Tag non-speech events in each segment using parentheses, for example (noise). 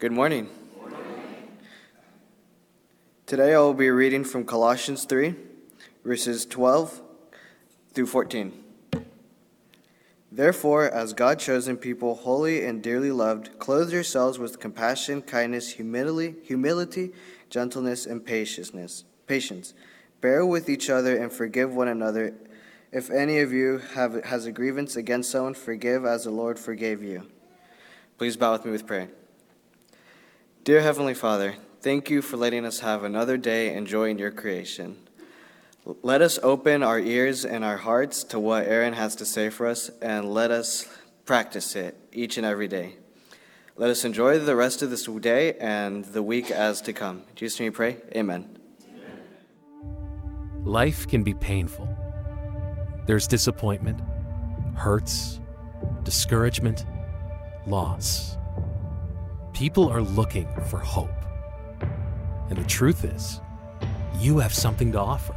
Good morning. Today I will be reading from Colossians 3, verses 12 through 14. Therefore, as God chosen people, holy and dearly loved, clothe yourselves with compassion, kindness, humility, humility, gentleness, and patience. Patience. Bear with each other and forgive one another. If any of you have, has a grievance against someone, forgive as the Lord forgave you. Please bow with me with prayer. Dear Heavenly Father, thank you for letting us have another day enjoying your creation. Let us open our ears and our hearts to what Aaron has to say for us, and let us practice it each and every day. Let us enjoy the rest of this day and the week as to come. In Jesus' name we pray. Amen. Life can be painful. There's disappointment, hurts, discouragement, loss people are looking for hope. And the truth is, you have something to offer.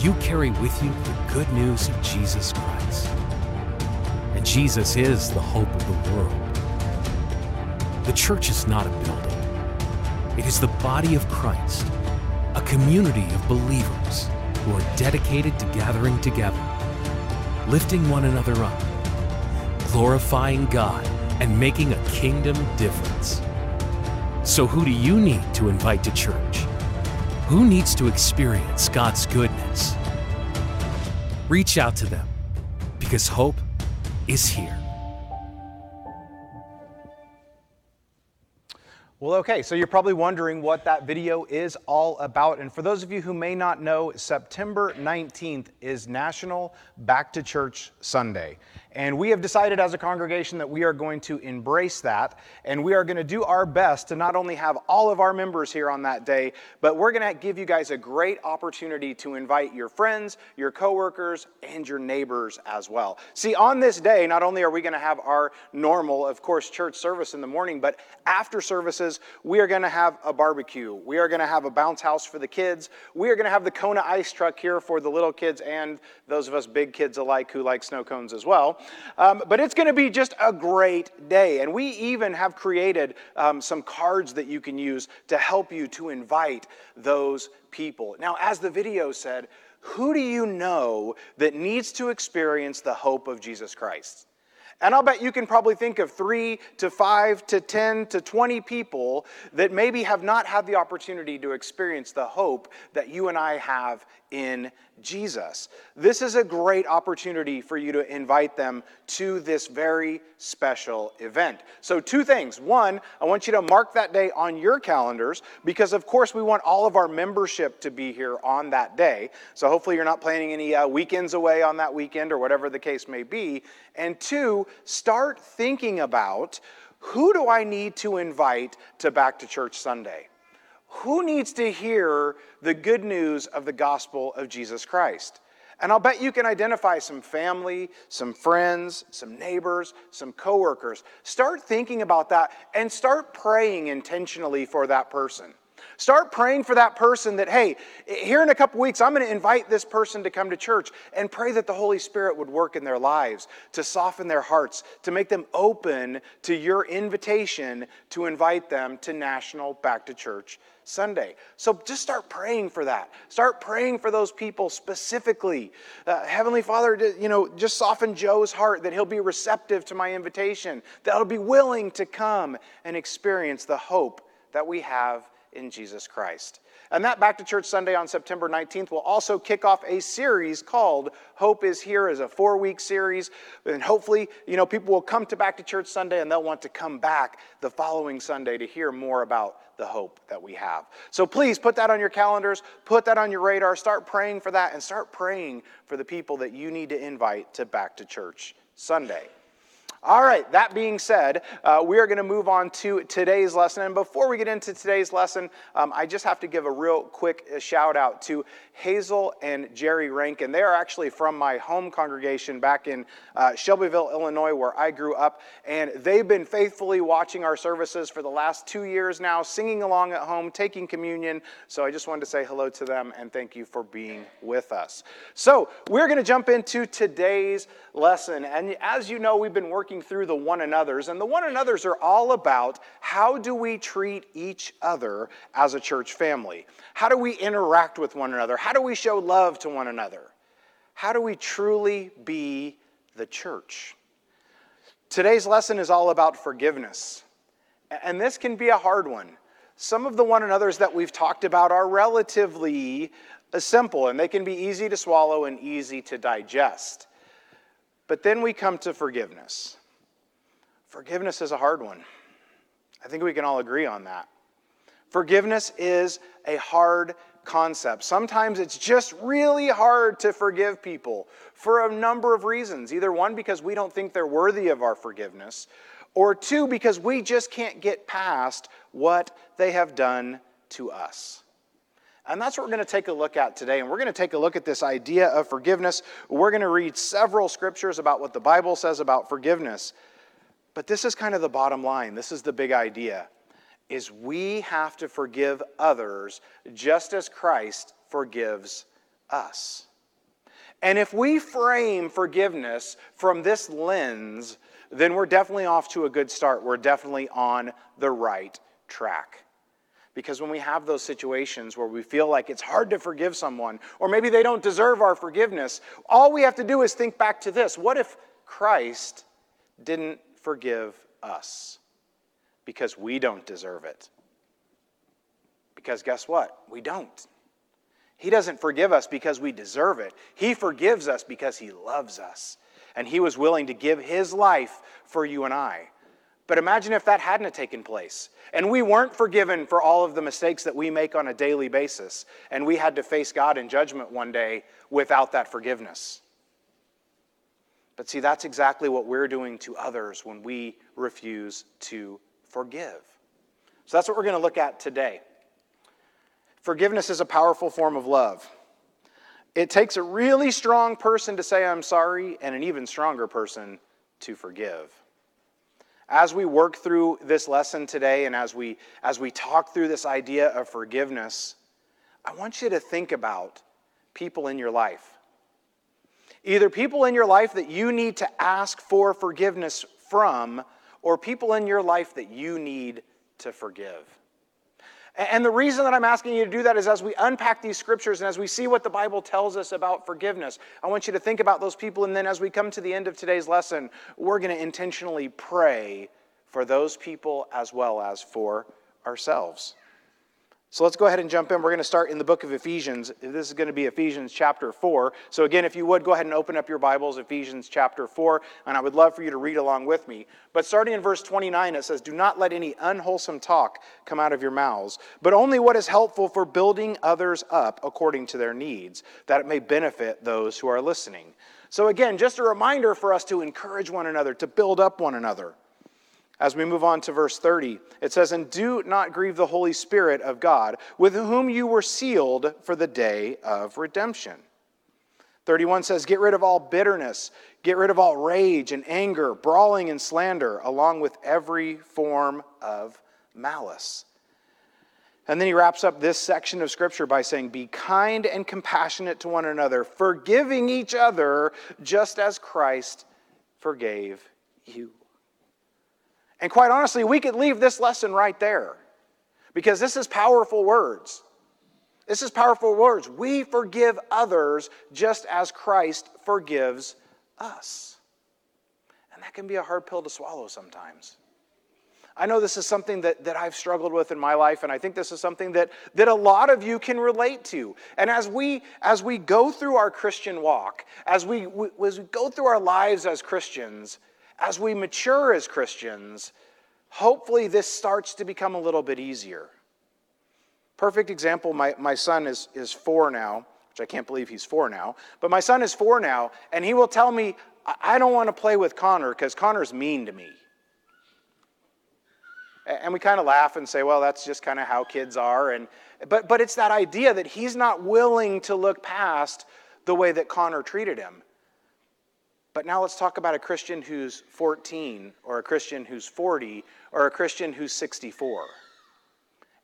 You carry with you the good news of Jesus Christ. And Jesus is the hope of the world. The church is not a building, it is the body of Christ, a community of believers who are dedicated to gathering together, lifting one another up, glorifying God and making a kingdom difference. So, who do you need to invite to church? Who needs to experience God's goodness? Reach out to them because hope is here. Well, okay, so you're probably wondering what that video is all about. And for those of you who may not know, September 19th is National Back to Church Sunday. And we have decided as a congregation that we are going to embrace that. And we are going to do our best to not only have all of our members here on that day, but we're going to give you guys a great opportunity to invite your friends, your coworkers, and your neighbors as well. See, on this day, not only are we going to have our normal, of course, church service in the morning, but after services, we are going to have a barbecue. We are going to have a bounce house for the kids. We are going to have the Kona ice truck here for the little kids and those of us big kids alike who like snow cones as well. Um, but it's going to be just a great day. And we even have created um, some cards that you can use to help you to invite those people. Now, as the video said, who do you know that needs to experience the hope of Jesus Christ? And I'll bet you can probably think of three to five to 10 to 20 people that maybe have not had the opportunity to experience the hope that you and I have in Jesus. This is a great opportunity for you to invite them to this very special event. So, two things. One, I want you to mark that day on your calendars because, of course, we want all of our membership to be here on that day. So, hopefully, you're not planning any uh, weekends away on that weekend or whatever the case may be. And two, start thinking about who do I need to invite to Back to Church Sunday? who needs to hear the good news of the gospel of Jesus Christ? And I'll bet you can identify some family, some friends, some neighbors, some coworkers. Start thinking about that and start praying intentionally for that person. Start praying for that person that, hey, here in a couple weeks, I'm going to invite this person to come to church and pray that the Holy Spirit would work in their lives, to soften their hearts, to make them open to your invitation to invite them to National Back to Church Sunday. So just start praying for that. Start praying for those people specifically. Uh, Heavenly Father, you know, just soften Joe's heart that he'll be receptive to my invitation, that he'll be willing to come and experience the hope that we have in Jesus Christ. And that Back to Church Sunday on September 19th will also kick off a series called Hope is Here as a four week series. And hopefully, you know, people will come to Back to Church Sunday and they'll want to come back the following Sunday to hear more about the hope that we have. So please put that on your calendars, put that on your radar, start praying for that, and start praying for the people that you need to invite to Back to Church Sunday. All right, that being said, uh, we are going to move on to today's lesson. And before we get into today's lesson, um, I just have to give a real quick uh, shout out to Hazel and Jerry Rankin. They are actually from my home congregation back in uh, Shelbyville, Illinois, where I grew up. And they've been faithfully watching our services for the last two years now, singing along at home, taking communion. So I just wanted to say hello to them and thank you for being with us. So we're going to jump into today's lesson. And as you know, we've been working working through the one another's, and the one another's are all about how do we treat each other as a church family? How do we interact with one another? How do we show love to one another? How do we truly be the church? Today's lesson is all about forgiveness, and this can be a hard one. Some of the one another's that we've talked about are relatively uh, simple, and they can be easy to swallow and easy to digest. But then we come to forgiveness. Forgiveness is a hard one. I think we can all agree on that. Forgiveness is a hard concept. Sometimes it's just really hard to forgive people for a number of reasons. Either one, because we don't think they're worthy of our forgiveness, or two, because we just can't get past what they have done to us. And that's what we're going to take a look at today. And we're going to take a look at this idea of forgiveness. We're going to read several scriptures about what the Bible says about forgiveness. But this is kind of the bottom line. This is the big idea is we have to forgive others just as Christ forgives us. And if we frame forgiveness from this lens, then we're definitely off to a good start. We're definitely on the right track. Because when we have those situations where we feel like it's hard to forgive someone, or maybe they don't deserve our forgiveness, all we have to do is think back to this what if Christ didn't forgive us? Because we don't deserve it. Because guess what? We don't. He doesn't forgive us because we deserve it. He forgives us because He loves us. And He was willing to give His life for you and I. But imagine if that hadn't taken place and we weren't forgiven for all of the mistakes that we make on a daily basis and we had to face God in judgment one day without that forgiveness. But see, that's exactly what we're doing to others when we refuse to forgive. So that's what we're going to look at today. Forgiveness is a powerful form of love. It takes a really strong person to say, I'm sorry, and an even stronger person to forgive. As we work through this lesson today and as we, as we talk through this idea of forgiveness, I want you to think about people in your life. Either people in your life that you need to ask for forgiveness from, or people in your life that you need to forgive. And the reason that I'm asking you to do that is as we unpack these scriptures and as we see what the Bible tells us about forgiveness, I want you to think about those people. And then as we come to the end of today's lesson, we're going to intentionally pray for those people as well as for ourselves. So let's go ahead and jump in. We're going to start in the book of Ephesians. This is going to be Ephesians chapter 4. So, again, if you would, go ahead and open up your Bibles, Ephesians chapter 4, and I would love for you to read along with me. But starting in verse 29, it says, Do not let any unwholesome talk come out of your mouths, but only what is helpful for building others up according to their needs, that it may benefit those who are listening. So, again, just a reminder for us to encourage one another, to build up one another. As we move on to verse 30, it says, And do not grieve the Holy Spirit of God, with whom you were sealed for the day of redemption. 31 says, Get rid of all bitterness, get rid of all rage and anger, brawling and slander, along with every form of malice. And then he wraps up this section of scripture by saying, Be kind and compassionate to one another, forgiving each other, just as Christ forgave you. And quite honestly, we could leave this lesson right there because this is powerful words. This is powerful words. We forgive others just as Christ forgives us. And that can be a hard pill to swallow sometimes. I know this is something that, that I've struggled with in my life, and I think this is something that, that a lot of you can relate to. And as we, as we go through our Christian walk, as we, we, as we go through our lives as Christians, as we mature as Christians, hopefully this starts to become a little bit easier. Perfect example my, my son is, is four now, which I can't believe he's four now, but my son is four now, and he will tell me, I don't want to play with Connor because Connor's mean to me. And we kind of laugh and say, well, that's just kind of how kids are. And, but, but it's that idea that he's not willing to look past the way that Connor treated him. But now let's talk about a Christian who's 14, or a Christian who's 40, or a Christian who's 64.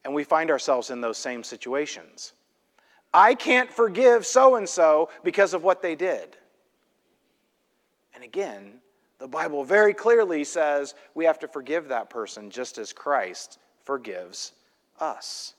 And we find ourselves in those same situations. I can't forgive so and so because of what they did. And again, The Bible very clearly says we have to forgive that person just as Christ forgives us.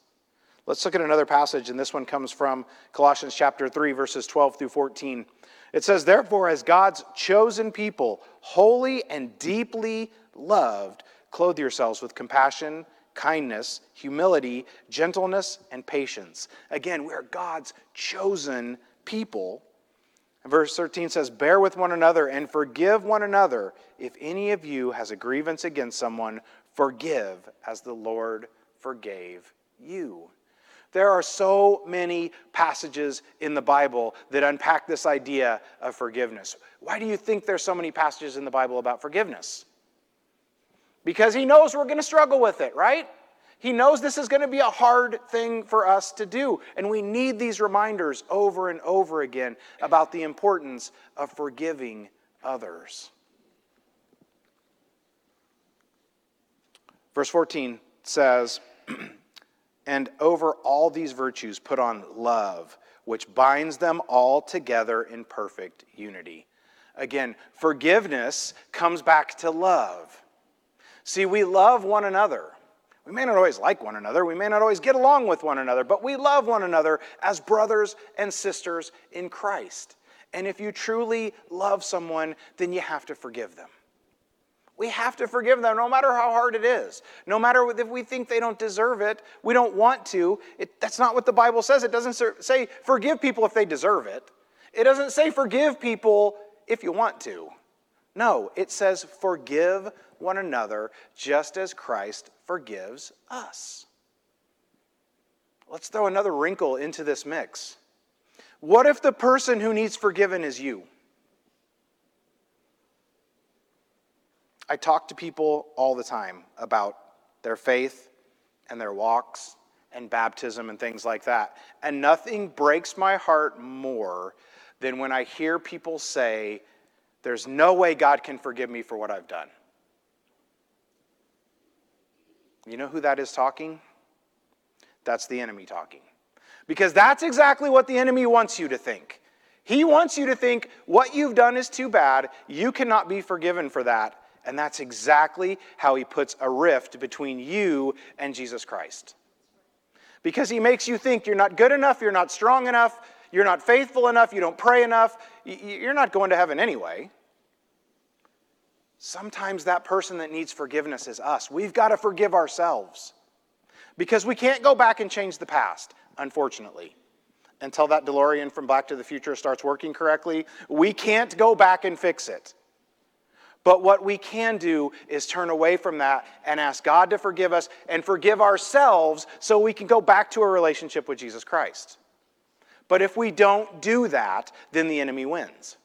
Let's look at another passage, and this one comes from Colossians chapter 3, verses 12 through 14. It says, Therefore, as God's chosen people, holy and deeply loved, clothe yourselves with compassion, kindness, humility, gentleness, and patience. Again, we are God's chosen people. Verse 13 says, Bear with one another and forgive one another. If any of you has a grievance against someone, forgive as the Lord forgave you. There are so many passages in the Bible that unpack this idea of forgiveness. Why do you think there's so many passages in the Bible about forgiveness? Because he knows we're going to struggle with it, right? He knows this is going to be a hard thing for us to do. And we need these reminders over and over again about the importance of forgiving others. Verse 14 says, (clears throat) And over all these virtues put on love, which binds them all together in perfect unity. Again, forgiveness comes back to love. See, we love one another. We may not always like one another, we may not always get along with one another, but we love one another as brothers and sisters in Christ. And if you truly love someone, then you have to forgive them. We have to forgive them no matter how hard it is. No matter if we think they don't deserve it, we don't want to. It, that's not what the Bible says. It doesn't say forgive people if they deserve it, it doesn't say forgive people if you want to. No, it says forgive one another just as Christ forgives us. Let's throw another wrinkle into this mix. What if the person who needs forgiven is you? I talk to people all the time about their faith and their walks and baptism and things like that. And nothing breaks my heart more than when I hear people say, There's no way God can forgive me for what I've done. You know who that is talking? That's the enemy talking. Because that's exactly what the enemy wants you to think. He wants you to think what you've done is too bad, you cannot be forgiven for that, and that's exactly how he puts a rift between you and Jesus Christ. Because he makes you think you're not good enough, you're not strong enough, you're not faithful enough, you don't pray enough, you're not going to heaven anyway. Sometimes that person that needs forgiveness is us. We've got to forgive ourselves. Because we can't go back and change the past, unfortunately. Until that DeLorean from Back to the Future starts working correctly, we can't go back and fix it. But what we can do is turn away from that and ask God to forgive us and forgive ourselves so we can go back to a relationship with Jesus Christ. But if we don't do that, then the enemy wins.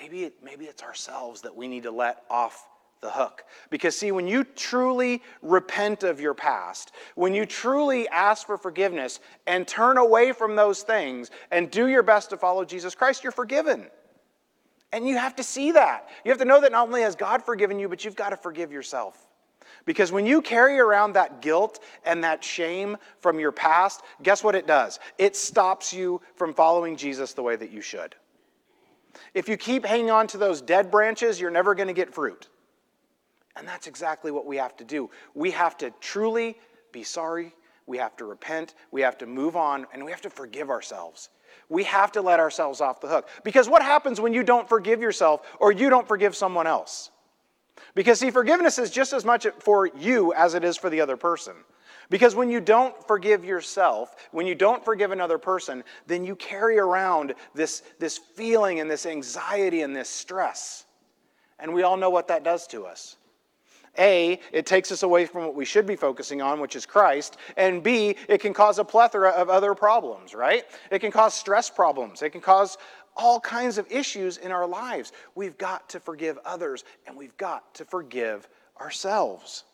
Maybe, it, maybe it's ourselves that we need to let off the hook. Because, see, when you truly repent of your past, when you truly ask for forgiveness and turn away from those things and do your best to follow Jesus Christ, you're forgiven. And you have to see that. You have to know that not only has God forgiven you, but you've got to forgive yourself. Because when you carry around that guilt and that shame from your past, guess what it does? It stops you from following Jesus the way that you should. If you keep hanging on to those dead branches, you're never going to get fruit. And that's exactly what we have to do. We have to truly be sorry, we have to repent, we have to move on, and we have to forgive ourselves we have to let ourselves off the hook. Because what happens when you don't forgive yourself or you don't forgive someone else? Because, see, forgiveness is just as much for you as it is for the other person. Because when you don't forgive yourself, when you don't forgive another person, then you carry around this, this feeling and this anxiety and this stress. And we all know what that does to us. A, it takes us away from what we should be focusing on, which is Christ. And B, it can cause a plethora of other problems, right? It can cause stress problems. It can cause all kinds of issues in our lives. We've got to forgive others and we've got to forgive ourselves.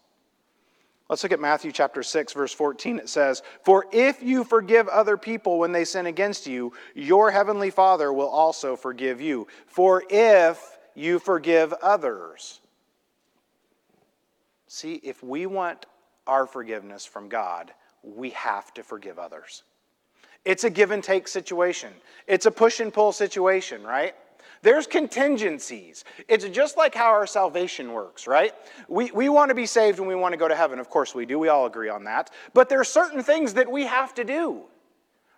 Let's look at Matthew chapter 6, verse 14. It says, For if you forgive other people when they sin against you, your heavenly Father will also forgive you. For if you forgive others, See, if we want our forgiveness from God, we have to forgive others. It's a give and take situation, it's a push and pull situation, right? There's contingencies. It's just like how our salvation works, right? We, we want to be saved and we want to go to heaven. Of course we do. We all agree on that. But there are certain things that we have to do,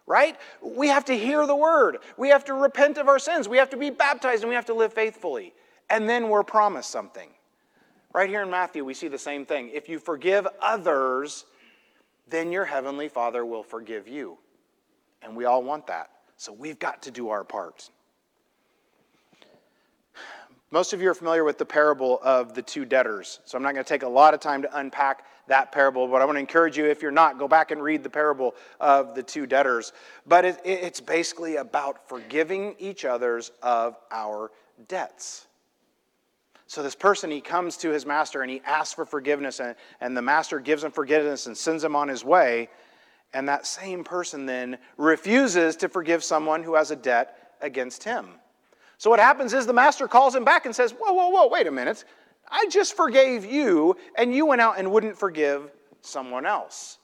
right? We have to hear the word. We have to repent of our sins. We have to be baptized and we have to live faithfully. And then we're promised something. Right here in Matthew, we see the same thing. If you forgive others, then your heavenly Father will forgive you. And we all want that. So we've got to do our part. Most of you are familiar with the parable of the two debtors. So I'm not going to take a lot of time to unpack that parable, but I want to encourage you, if you're not, go back and read the parable of the two debtors. But it, it's basically about forgiving each other's of our debts. So this person, he comes to his master and he asks for forgiveness, and, and the master gives him forgiveness and sends him on his way. And that same person then refuses to forgive someone who has a debt against him. So what happens is the master calls him back and says, Whoa, whoa, whoa, wait a minute. I just forgave you, and you went out and wouldn't forgive someone else.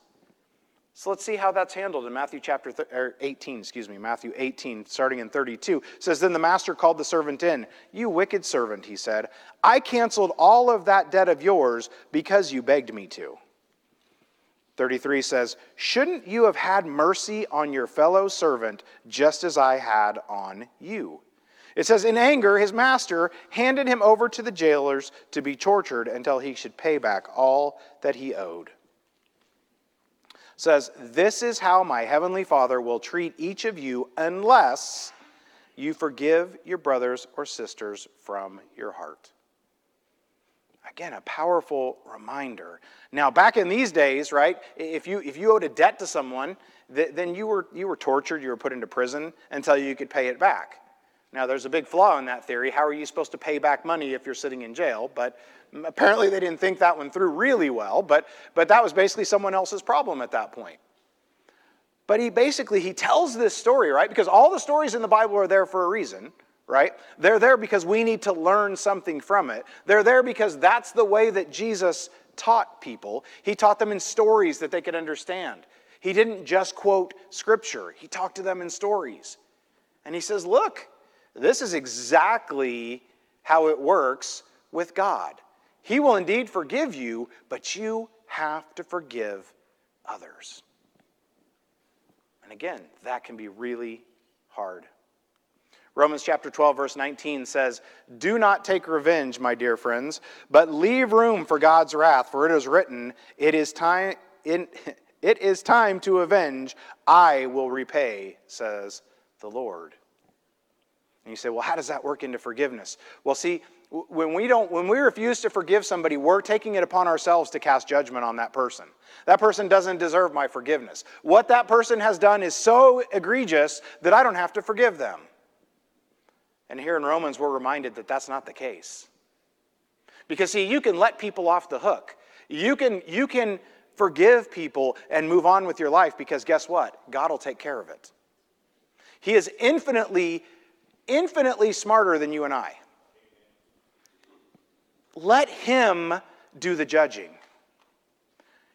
So let's see how that's handled in Matthew chapter th- 18, excuse me, Matthew 18, starting in 32. Says, Then the master called the servant in. You wicked servant, he said, I canceled all of that debt of yours because you begged me to. 33 says, Shouldn't you have had mercy on your fellow servant just as I had on you? It says, In anger, his master handed him over to the jailers to be tortured until he should pay back all that he owed says, This is how my heavenly Father will treat each of you unless you forgive your brothers or sisters from your heart. Again, a powerful reminder. Now, back in these days, right, if you, if you owed a debt to someone, then you were, you were tortured, you were put into prison until you could pay it back. Now, there's a big flaw in that theory. How are you supposed to pay back money if you're sitting in jail? But mm, apparently, they didn't think that one through really well. But, but that was basically someone else's problem at that point. But he basically he tells this story, right? Because all the stories in the Bible are there for a reason, right? They're there because we need to learn something from it. They're there because that's the way that Jesus taught people. He taught them in stories that they could understand. He didn't just quote scripture. He talked to them in stories. And he says, "Look, this is exactly how it works with God. He will indeed forgive you, but you have to forgive others. And again, that can be really hard. Romans chapter 12, verse 19 says, Do not take revenge, my dear friends, but leave room for God's wrath, for it is written, It is time, (laughs) it is time to avenge, I will repay, says the Lord. And you say, well, how does that work into forgiveness? Well, see, when we don't when we refuse to forgive somebody we're taking it upon ourselves to cast judgment on that person. That person doesn't deserve my forgiveness. What that person has done is so egregious that i don't have to forgive them. And here in romans we're reminded that that's not the case. Because see you can let people off the hook. You can you can forgive people and move on with your life because guess what? God will take care of it. He is infinitely infinitely smarter than you and I. Let Him do the judging.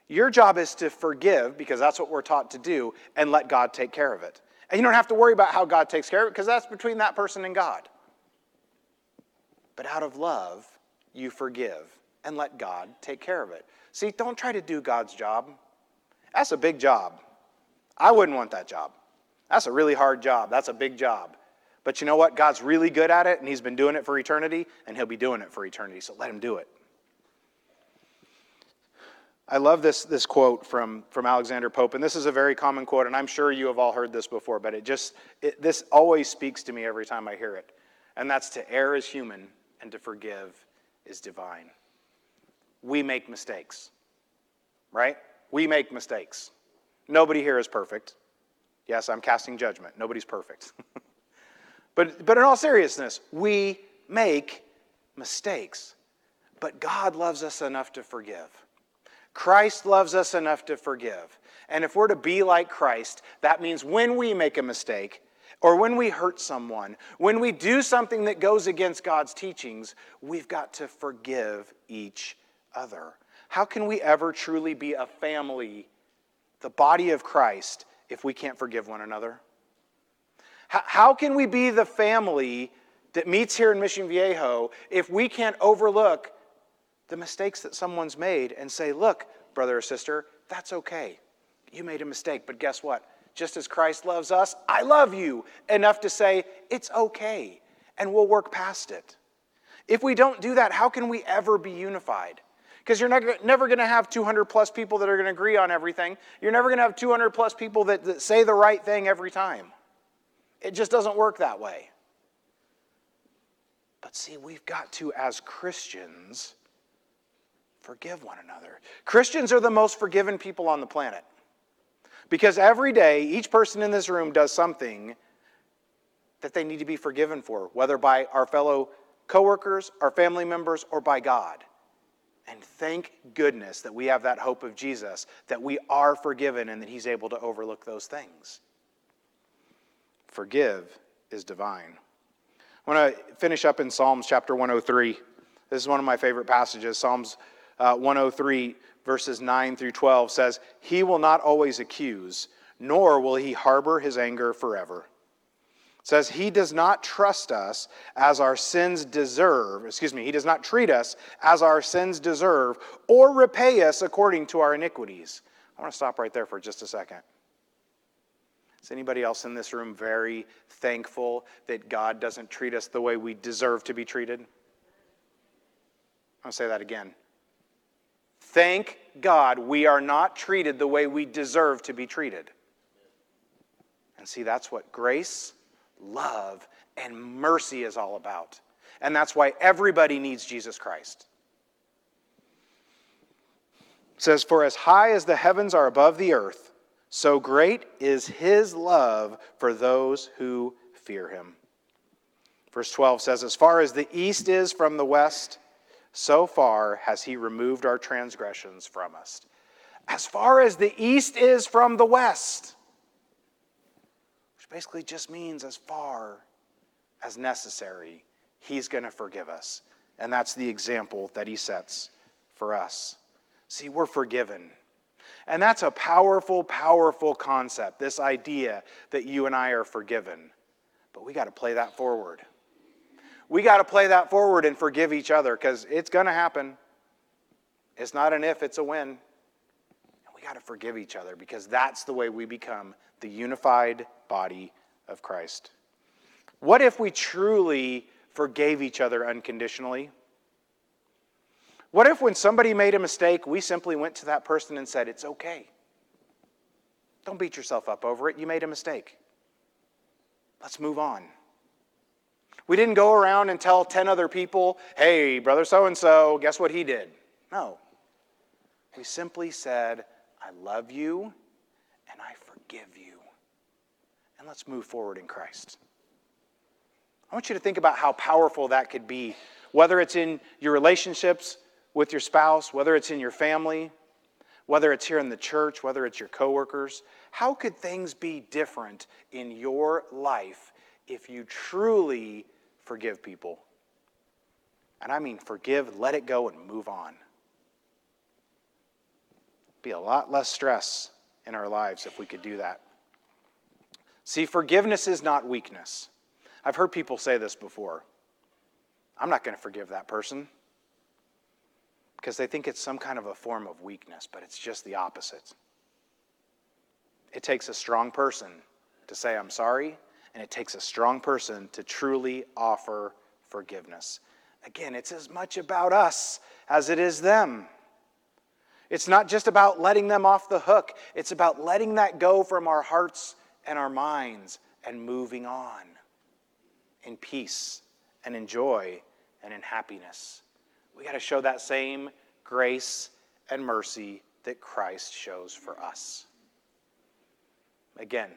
Your job is to forgive, because that's what we're taught to do, and let God take care of it. And you don't have to worry about how God takes care of it, because that's between that person and God. But out of love, you forgive and let God take care of it. See, don't try to do God's job. That's a big job. I wouldn't want that job. That's a really hard job. That's a big job. But you know what? God's really good at it, and He's been doing it for eternity, and He'll be doing it for eternity. So let Him do it. I love this, this quote from, from Alexander Pope, and this is a very common quote, and I'm sure you have all heard this before, but it just, it, this always speaks to me every time I hear it. And that's to err is human, and to forgive is divine. We make mistakes, right? We make mistakes. Nobody here is perfect. Yes, I'm casting judgment. Nobody's perfect. (laughs) But, but in all seriousness, we make mistakes. But God loves us enough to forgive. Christ loves us enough to forgive. And if we're to be like Christ, that means when we make a mistake, or when we hurt someone, when we do something that goes against God's teachings, we've got to forgive each other. How can we ever truly be a family, the body of Christ, if we can't forgive one another? How, how can we be the family that meets here in Mission Viejo, if we can't overlook the mistakes that someone's made and say, look, brother or sister, that's okay. You made a mistake, but guess what? Just as Christ loves us, I love you enough to say, it's okay, and we'll work past it. If we don't do that, how can we ever be unified? Because you're never, never going to have 200 plus people that are going to agree on everything. You're never going to have 200 plus people that, that say the right thing every time. It just doesn't work that way. But see, we've got to, as Christians, forgive one another. Christians are the most forgiven people on the planet. Because every day, each person in this room does something that they need to be forgiven for, whether by our fellow coworkers, our family members, or by God. And thank goodness that we have that hope of Jesus, that we are forgiven and that He's able to overlook those things. Forgive is divine. I want to finish up in Psalms chapter 103. This is one of my favorite passages. Psalms uh, 103, verses 9 through 12 says, He will not always accuse, nor will he harbor his anger forever. It says, He does not trust us as our sins deserve, excuse me, He does not treat us as our sins deserve, or repay us according to our iniquities. I want to stop right there for just a second. Is anybody else in this room very thankful that God doesn't treat us the way we deserve to be treated? I'll say that again. Thank God we are not treated the way we deserve to be treated. And see, that's what grace, love, and mercy is all about. And that's why everybody needs Jesus Christ. It says, For as high as the heavens are above the earth, so great is his love for those who fear him. Verse 12 says, As far as the east is from the west, so far has he removed our transgressions from us. As far as the east is from the west, which basically just means as far as necessary, he's going to forgive us. And that's the example that he sets for us. See, we're forgiven. And that's a powerful, powerful concept, this idea that you and I are forgiven. But we got to play that forward we got to play that forward and forgive each other because it's going to happen. It's not an if, it's a when. And we got to forgive each other because that's the way we become the unified body of Christ. What if we truly forgave each other unconditionally? What if, when somebody made a mistake, we simply went to that person and said, It's okay? Don't beat yourself up over it. You made a mistake. Let's move on. We didn't go around and tell 10 other people, hey, brother so and so, guess what he did? No. We simply said, I love you and I forgive you. And let's move forward in Christ. I want you to think about how powerful that could be, whether it's in your relationships with your spouse, whether it's in your family, whether it's here in the church, whether it's your coworkers. How could things be different in your life if you truly forgive people. And I mean forgive, let it go, and move on. Be a lot less stress in our lives if we could do that. See, forgiveness is not weakness. I've heard people say this before. I'm not going to forgive that person because they think it's some kind of a form of weakness, but it's just the opposite. It takes a strong person to say, I'm sorry, and it takes a strong person to truly offer forgiveness. Again, it's as much about us as it is them. It's not just about letting them off the hook, it's about letting that go from our hearts and our minds and moving on in peace and in joy and in happiness. We got to show that same grace and mercy that Christ shows for us. Again,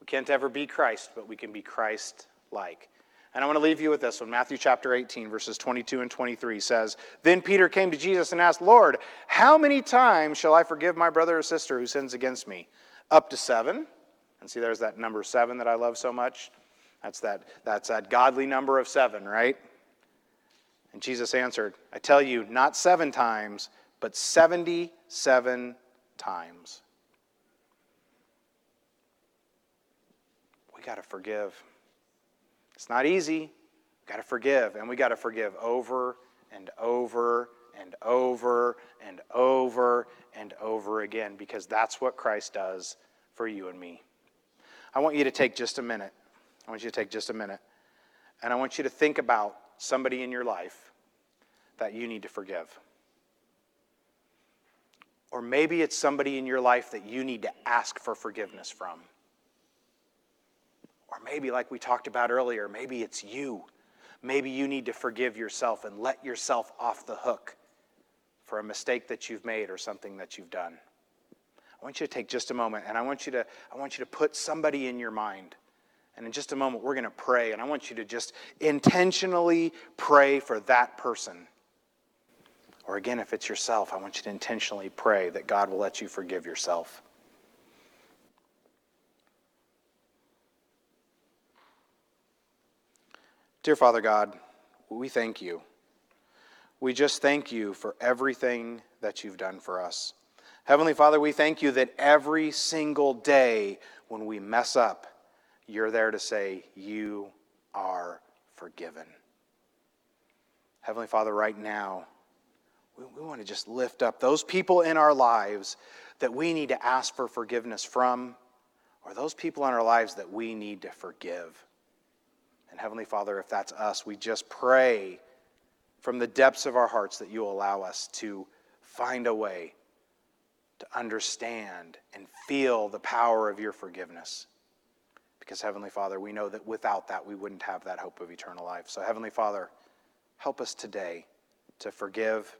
we can't ever be Christ, but we can be Christ like. And I want to leave you with this one. Matthew chapter 18, verses 22 and 23 says, Then Peter came to Jesus and asked, Lord, how many times shall I forgive my brother or sister who sins against me? Up to seven. And see, there's that number seven that I love so much. That's that, that's that godly number of seven, right? And Jesus answered, I tell you, not seven times, but 77 times. We got to forgive. It's not easy, We got to forgive, and we got to forgive over and over and over and over and over again because that's what Christ does for you and me. I want you to take just a minute. I want you to take just a minute. And I want you to think about somebody in your life that you need to forgive. Or maybe it's somebody in your life that you need to ask for forgiveness from. Or maybe, like we talked about earlier, maybe it's you. Maybe you need to forgive yourself and let yourself off the hook for a mistake that you've made or something that you've done. I want you to take just a moment and I want you to, I want you to put somebody in your mind. And in just a moment, we're going to pray. And I want you to just intentionally pray for that person. Or again, if it's yourself, I want you to intentionally pray that God will let you forgive yourself. Dear Father God, we thank you. We just thank you for everything that you've done for us. Heavenly Father, we thank you that every single day when we mess up, you're there to say, You are forgiven. Heavenly Father, right now, we, we want to just lift up those people in our lives that we need to ask for forgiveness from, or those people in our lives that we need to forgive. And Heavenly Father, if that's us, we just pray from the depths of our hearts that you allow us to find a way to understand and feel the power of your forgiveness. Because, Heavenly Father, we know that without that, we wouldn't have that hope of eternal life. So, Heavenly Father, help us today to forgive,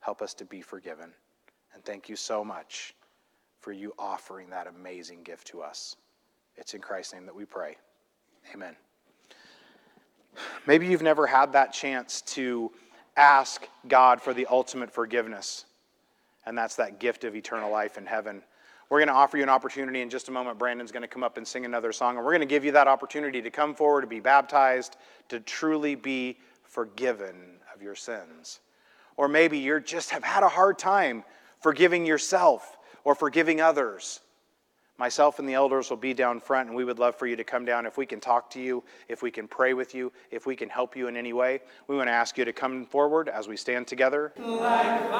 help us to be forgiven. And thank you so much for you offering that amazing gift to us. It's in Christ's name that we pray. Amen. Maybe you've never had that chance to ask God for the ultimate forgiveness, and that's that gift of eternal life in heaven. We're going to offer you an opportunity in just a moment. Brandon's going to come up and sing another song, and we're going to give you that opportunity to come forward, to be baptized, to truly be forgiven of your sins. Or maybe you just have had a hard time forgiving yourself or forgiving others. Myself and the elders will be down front, and we would love for you to come down. If we can talk to you, if we can pray with you, if we can help you in any way, we want to ask you to come forward as we stand together. Like